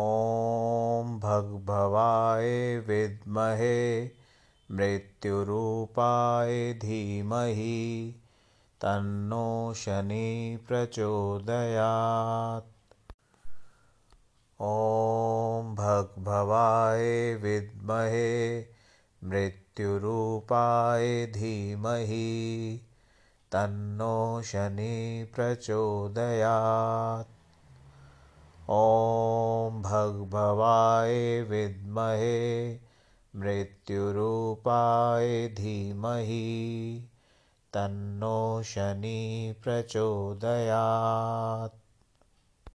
ॐ भग्भवाय विद्महे मृत्युरूपाय धीमहि तन्नो शनि प्रचोदयात्। ॐ भग्भवाय विद्महे मृत्युरूपाय धीमहि तन्नो शनि प्रचोदयात् ॐ भग्भवाय विद्महे मृत्युरूपाय धीमहि तन्नो शनि प्रचोदयात्